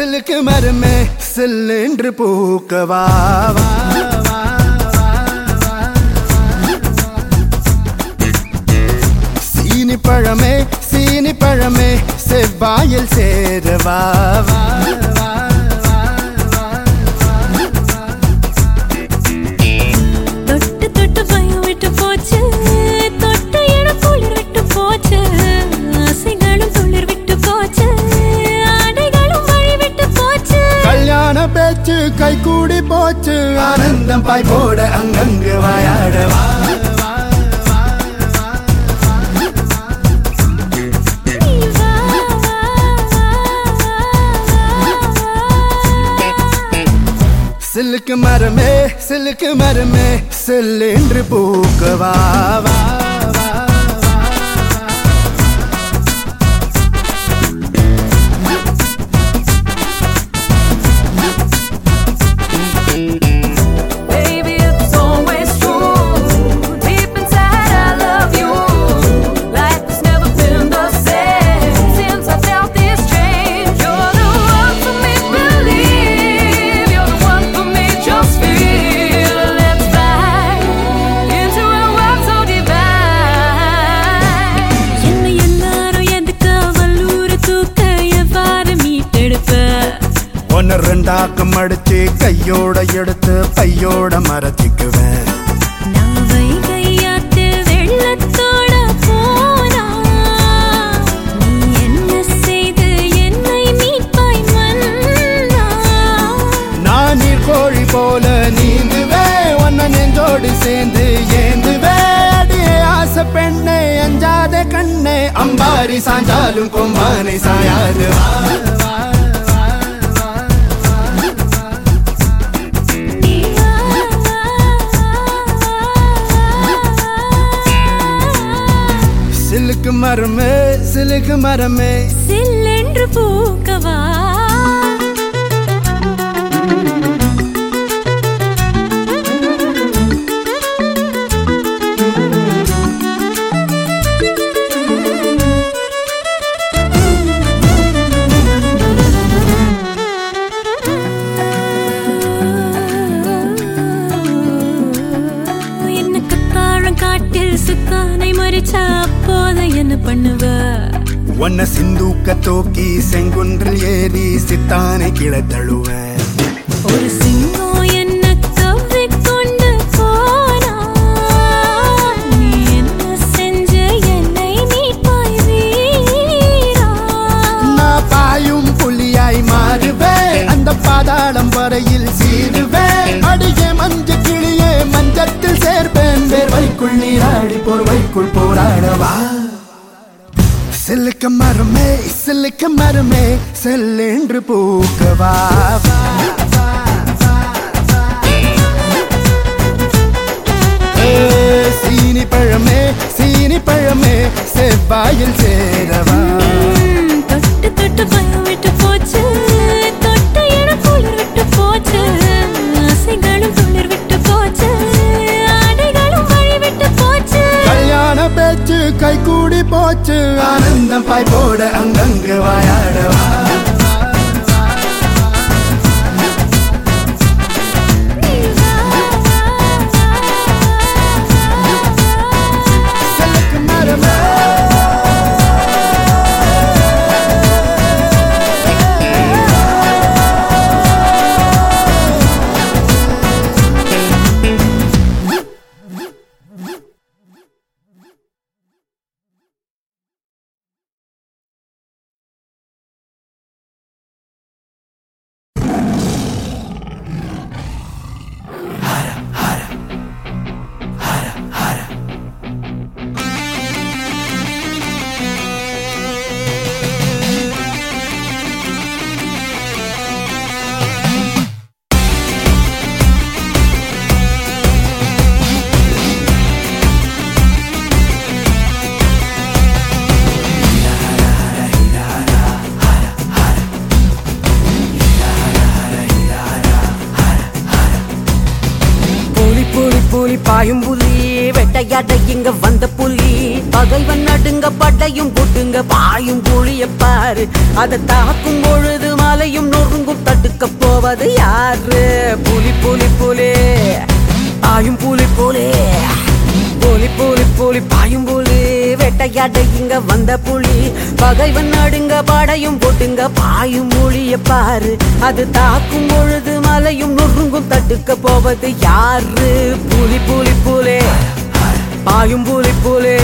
சிலுக்கு மருமே சில்லுக்கு மரமே சில்லென்று பூக்கவா வா, சீனி பழமே சீனி பழமே செவ்வாயில் சேரவா பாய் போட அங்கங்கு வாயாடவா சில்லுக்கு மரமே சில்லுக்கு மரமே சில்லென்று பூக்குவாவா சேர்ந்து ஏந்து அடியே ஆசை பெண்ணே அஞ்சாத கண்ணே. அம்பாரி சாஞ்சாலும் கொம்பானை சாயாது. சிலுக்கு மரமே சிலுக்கு மரமே. சில்லென்று பூக்கவா? ஒன்ன சிந்தூக்க தூக்கி செங்குன்றில் ஏறி சித்தானை கீழே தழுவேன் ஒரு சிங்கம் என்ன கவ்விக்கொண்டு போனா? நீ என்ன செஞ்ச என்னை வீரா நான் பாயும் புலியாய் மாறுவேன் அந்த பாதாளம் வரையில் சீருவேன் அடியே மஞ்ச கிளியே மஞ்சத்தில் சேர்ப்பேன். வேர்வைக்குள் நீராடி போர்வைக்குள் போராடவா? சிலுக்க மரமே சிலுக்க மரமே செல்லென்று பூக்கவா சீனி பழமே சீனி பழமே செவ்வாயில் சேரவா. தொட்டு தொட்டு பயம் விட்டு போச்சு. ஆனந்தம் பாய் போட அங்கங்கு வாயாடவா. பாயும் புலி வெட்டையாட இங்க வந்த புலி. பகைவன் நடுங்க படையும் புட்டுங்க பாயும் புலிய பாரு. அதை தாக்கும் பொழுது மலையும் நொறுங்கும் தடுக்க போவது யாரு? புலி புலி புலி. பாயும் புலி புலி. புலி புலி புலி பாயும் புலி. வேட்டையாட இங்க வந்த புலி. பகைவன் நடுங்க படையும் போட்டுங்க பாயும் மொழிய பாரு. அது தாக்கும் பொழுது மலையும் நொறுங்கும் தட்டுக்க போவது யாரு? புலி புலி புலே. பாயும் புலி புலே.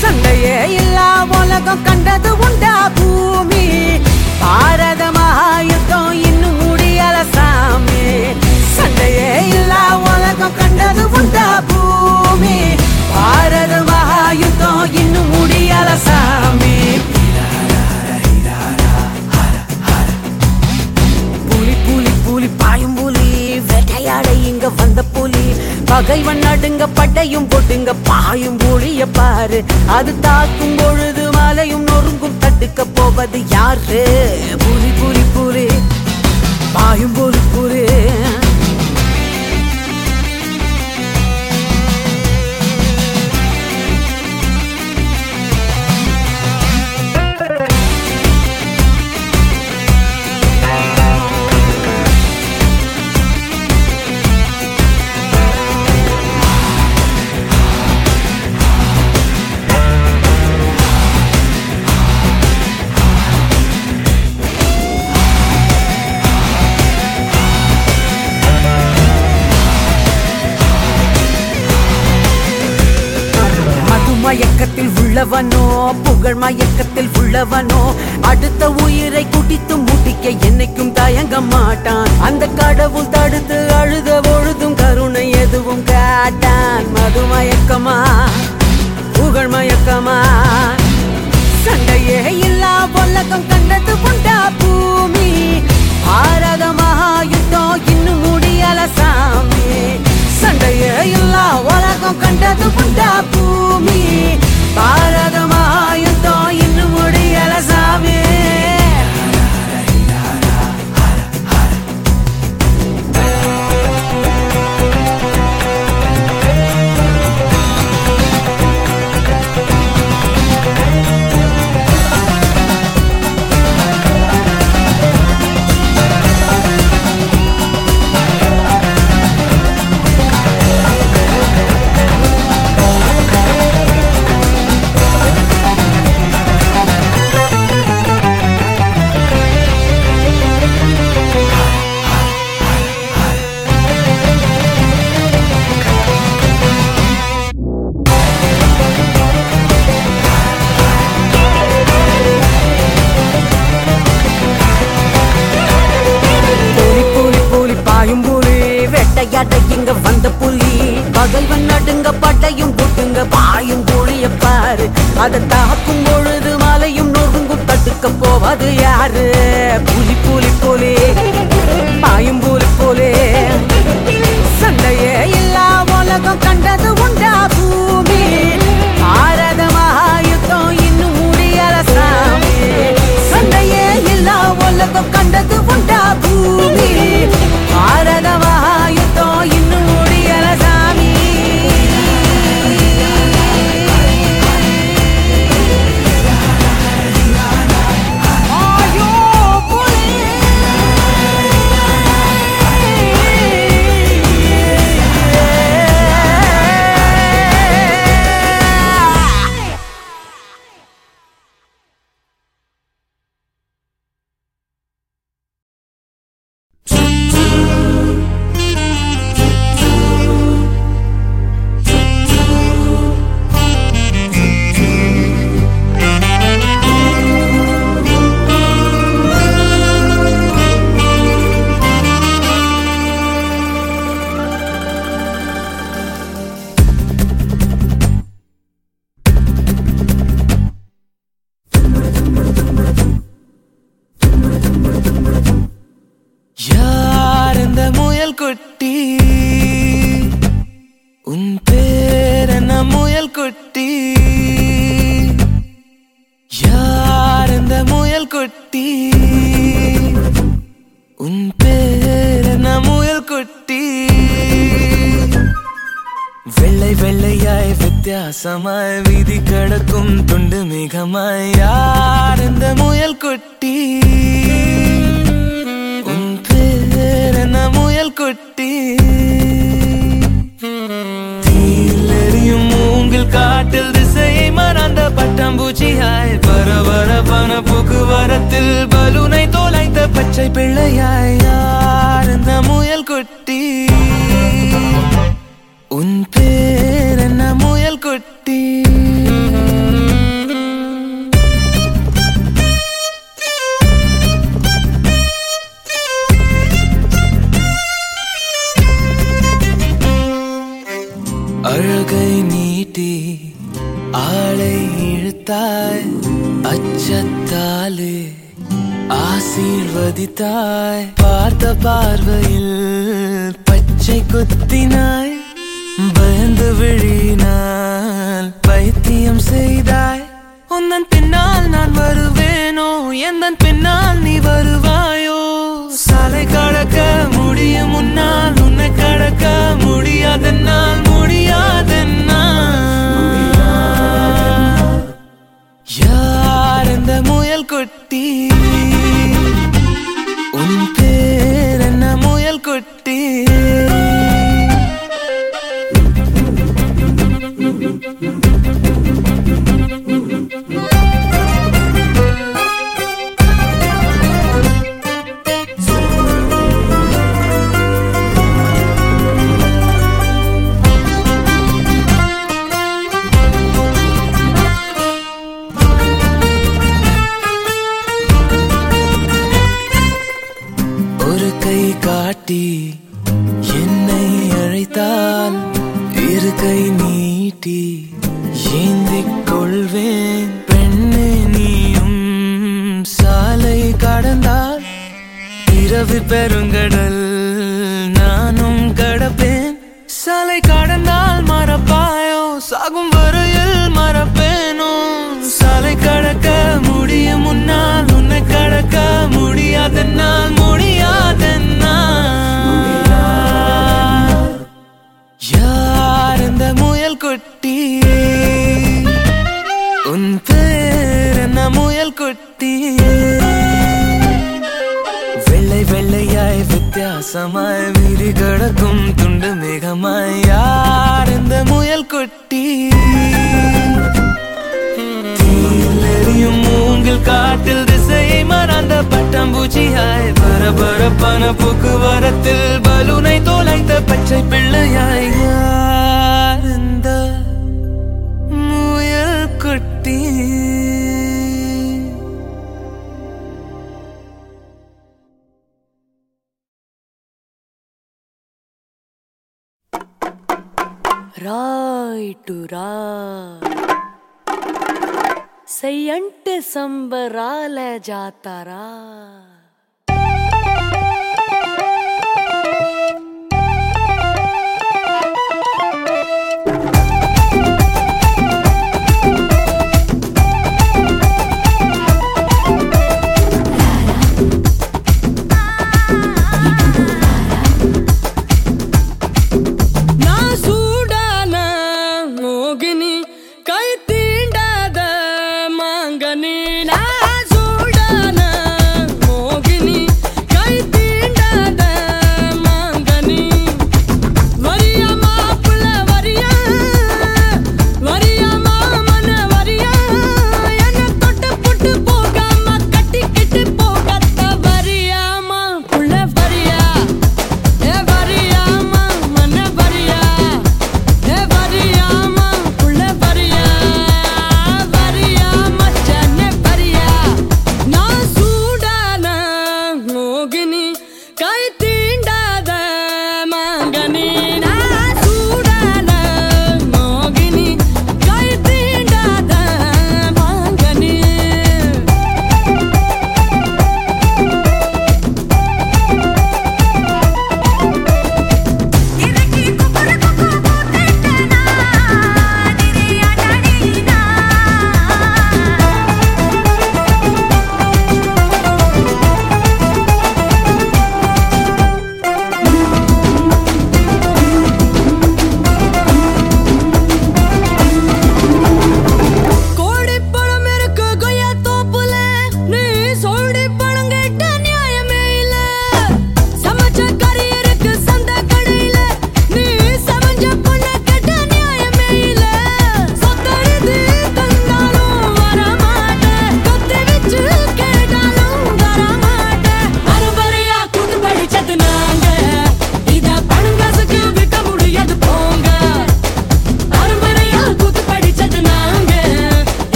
சண்டையே இல்லா உலகம் கண்டது உண்டா பூமி. பாரத மகாயுத்தம் இன்னும் முடியல சாமி. சண்டையே இல்லா உலகம் கண்டது உண்டா பூமி. பாரத மகாயுத்தம் இன்னும் முடியல சாமி. புலி புலி புலி பாயும் புலி. வேட்டையாட இங்க வந்த புலி. பகைவன் நடுங்க பட்டையும் போட்டுங்க பாயும் புலிய பாரு. அது தாக்கும் பொழுது மலையும் நொறுங்கும் தட்டுக்க போவது யாரு? புலி புலி புலி. பாயும் புலி புலி. மயக்கத்தில் உள்ளவனோ? அடுத்த உயிரை குடித்து முட்டிக்க என்னைக்கும் தயங்க மாட்டான். அந்த கடவுள் தடுத்து அழுத பொழுதும் கருணை எதுவும் காட்டான். மது மயக்கமா புகழ் மயக்கமா சண்டையே இல்லா உலகம் கண்டது கொண்டா பூமி. பாரத மகாயுத்தம் இன்னும் முடியல சாமி. சண்டையே இல்லா உலகம் கண்டது கொண்டா பூமி. பாரத மகா இன்னும் பார்க்க தடுக்க போவது யாரு? புலி புலி புலி பாயும் புலி புலி. சண்டையே இல்லா உலகம் கண்டது குட்டி. யார் இந்த முயல் குட்டி? உன் பேர் என்ன முயல் குட்டி? வெள்ளை வெள்ளையாய் வித்தியாசமாய் வீதி கடக்கும் துண்டு மிகமாய். யார் இந்த முயல் குட்டி? காட்டில் திசையை மறந்த பட்டாம்பூச்சியாய் பண போக்குவரத்தில் பலூனை தோலைத்த பச்சை பிள்ளையாய் யார் இந்த முயல் குட்டி? உன் பேர் என்ன முயல் குட்டி? காட்டி என்னை அழைத்தால் இருக்கை நீட்டி ஏந்திக் கொள்வேன். பெண்ணே நீயும் சாலை கடந்தால் இரவு பெருங்கடல் வித்தியாசமாய் வீதி கடக்கும் துண்டு மேகமாய் யார் இந்த முயல் குட்டி? எரியும் மூங்கில் காட்டில் திசையை மறந்த பட்டாம்பூச்சியாய் பரபரப்பான போக்குவரத்தில் பலூனை தோலைத்த பச்சை பிள்ளையாய் రాయిటు రా సయ్యంటే సంబరాల జాతారా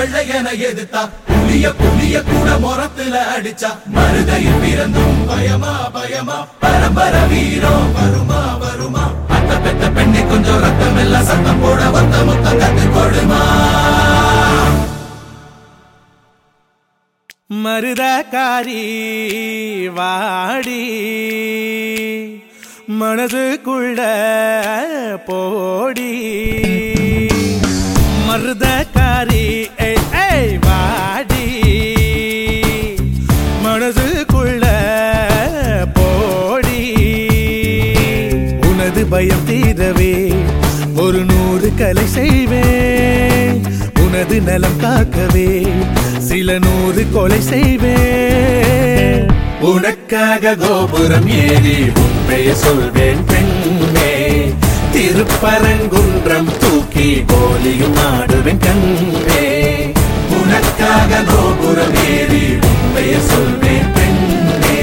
வெள்ளையனை எதிர்த்தா புளிய புளிய கூட முறத்துல அடிச்சா மருதையில் பிறந்தும் பயமா பயமா. பரம்பர வீரம் வருமா வருமா. அத்த பெத்த பெண்ணை கொஞ்சம் ரத்தம் எல்லாம் சத்தம் போட வந்த முத்தம் கத்து கொடுமா. மருதக்காரி வாடி. மனதுக்குள்ள போடி. மருத உனது நலம் காக்கவே சில நூறு கொலை செய்வேன். உனக்காக கோபுரம் ஏறி உண்மையை சொல்வேன் பெண்ணே. திருப்பரங்குன்றம் தூக்கி கோலியும் ஆடுவேன் கண்ணே. உனக்காக கோபுரம் ஏறி உண்மையை சொல்வேன் பெண்ணே.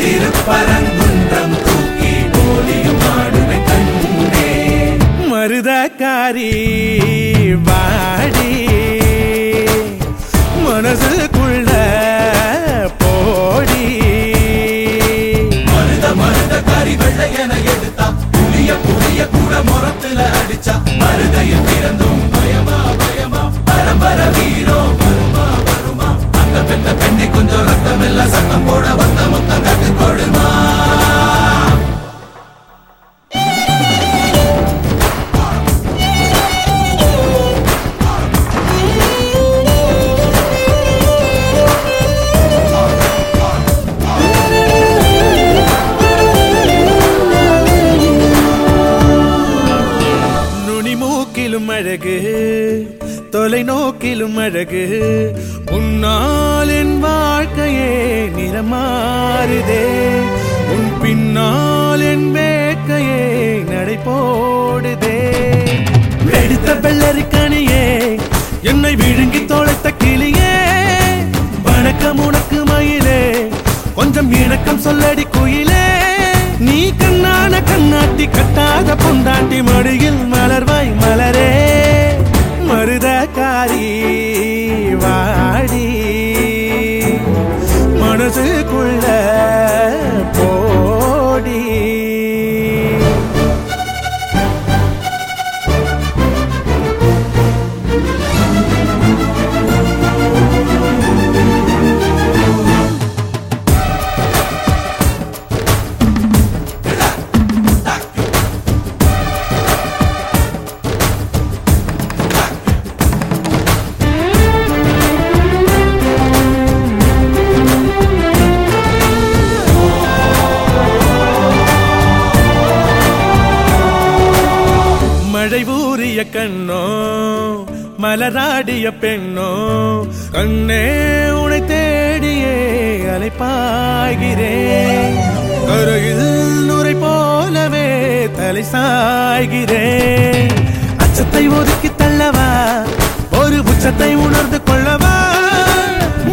திருப்பரங்குன்றம் தூக்கி கோலியும் ஆடுவேன் கண்ணே. மருதக்காரி வாடி. மனசுக்குள்ள போடி. மருத மருத கறி வெள்ளை என எடுத்தா புளிய புளிய கூட முறத்துல அடிச்சா மருதையில் பிறந்தும் பயமா பயமா பரம்பர வீரோ வருமா வருமா? அந்த பெத்த பெண்ணை கொஞ்சம் ரத்தம் எல்லாம் சத்தம் போட வந்த முத்தம் கட்டு கொடுமா அழகு தொலைநோக்கிலும் அழகு. உன்னால் என் வாழ்க்கையே நிறமாறுதே. உன் பின்னால் என் வேட்கையே நடை போடுதே எடுத்த வெள்ளரிக்கணியே என்னை விழுங்கி தொலைத்த கிளியே. வணக்கம் உனக்கு மயிலே கொஞ்சம் இணக்கம் சொல்லடி குயிலே. நீ கண் கண்ணாட்டி கட்டாத பொண்டாட்டி மடியில் மலர்வாய் மலரே மருதக்காரி வா. கண்ணே உனை தேடியே அலைப்பாகிறேன் கரையில் நுரை போலவே தலை சாய்கிறேன். அச்சத்தை ஒதுக்கி தள்ளவா? ஒரு உச்சத்தை உணர்ந்து கொள்ளவா?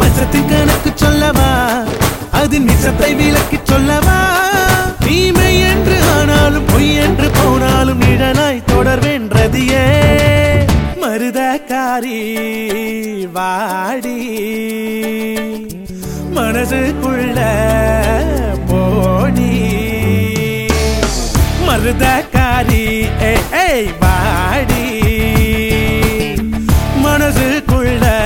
மச்சத்தின் கணக்கு சொல்லவா? அது நிச்சத்தை விலக்கி சொல்லவா? தீமை என்று ஆனாலும் பொய் என்று போனாலும் நிழலாய் தொடர்வென்றதியே மருதக்காரி வாடி. மனசுக்குள்ள போடி. மருதக்காரி ஏய், வாடி. மனசுக்குள்ள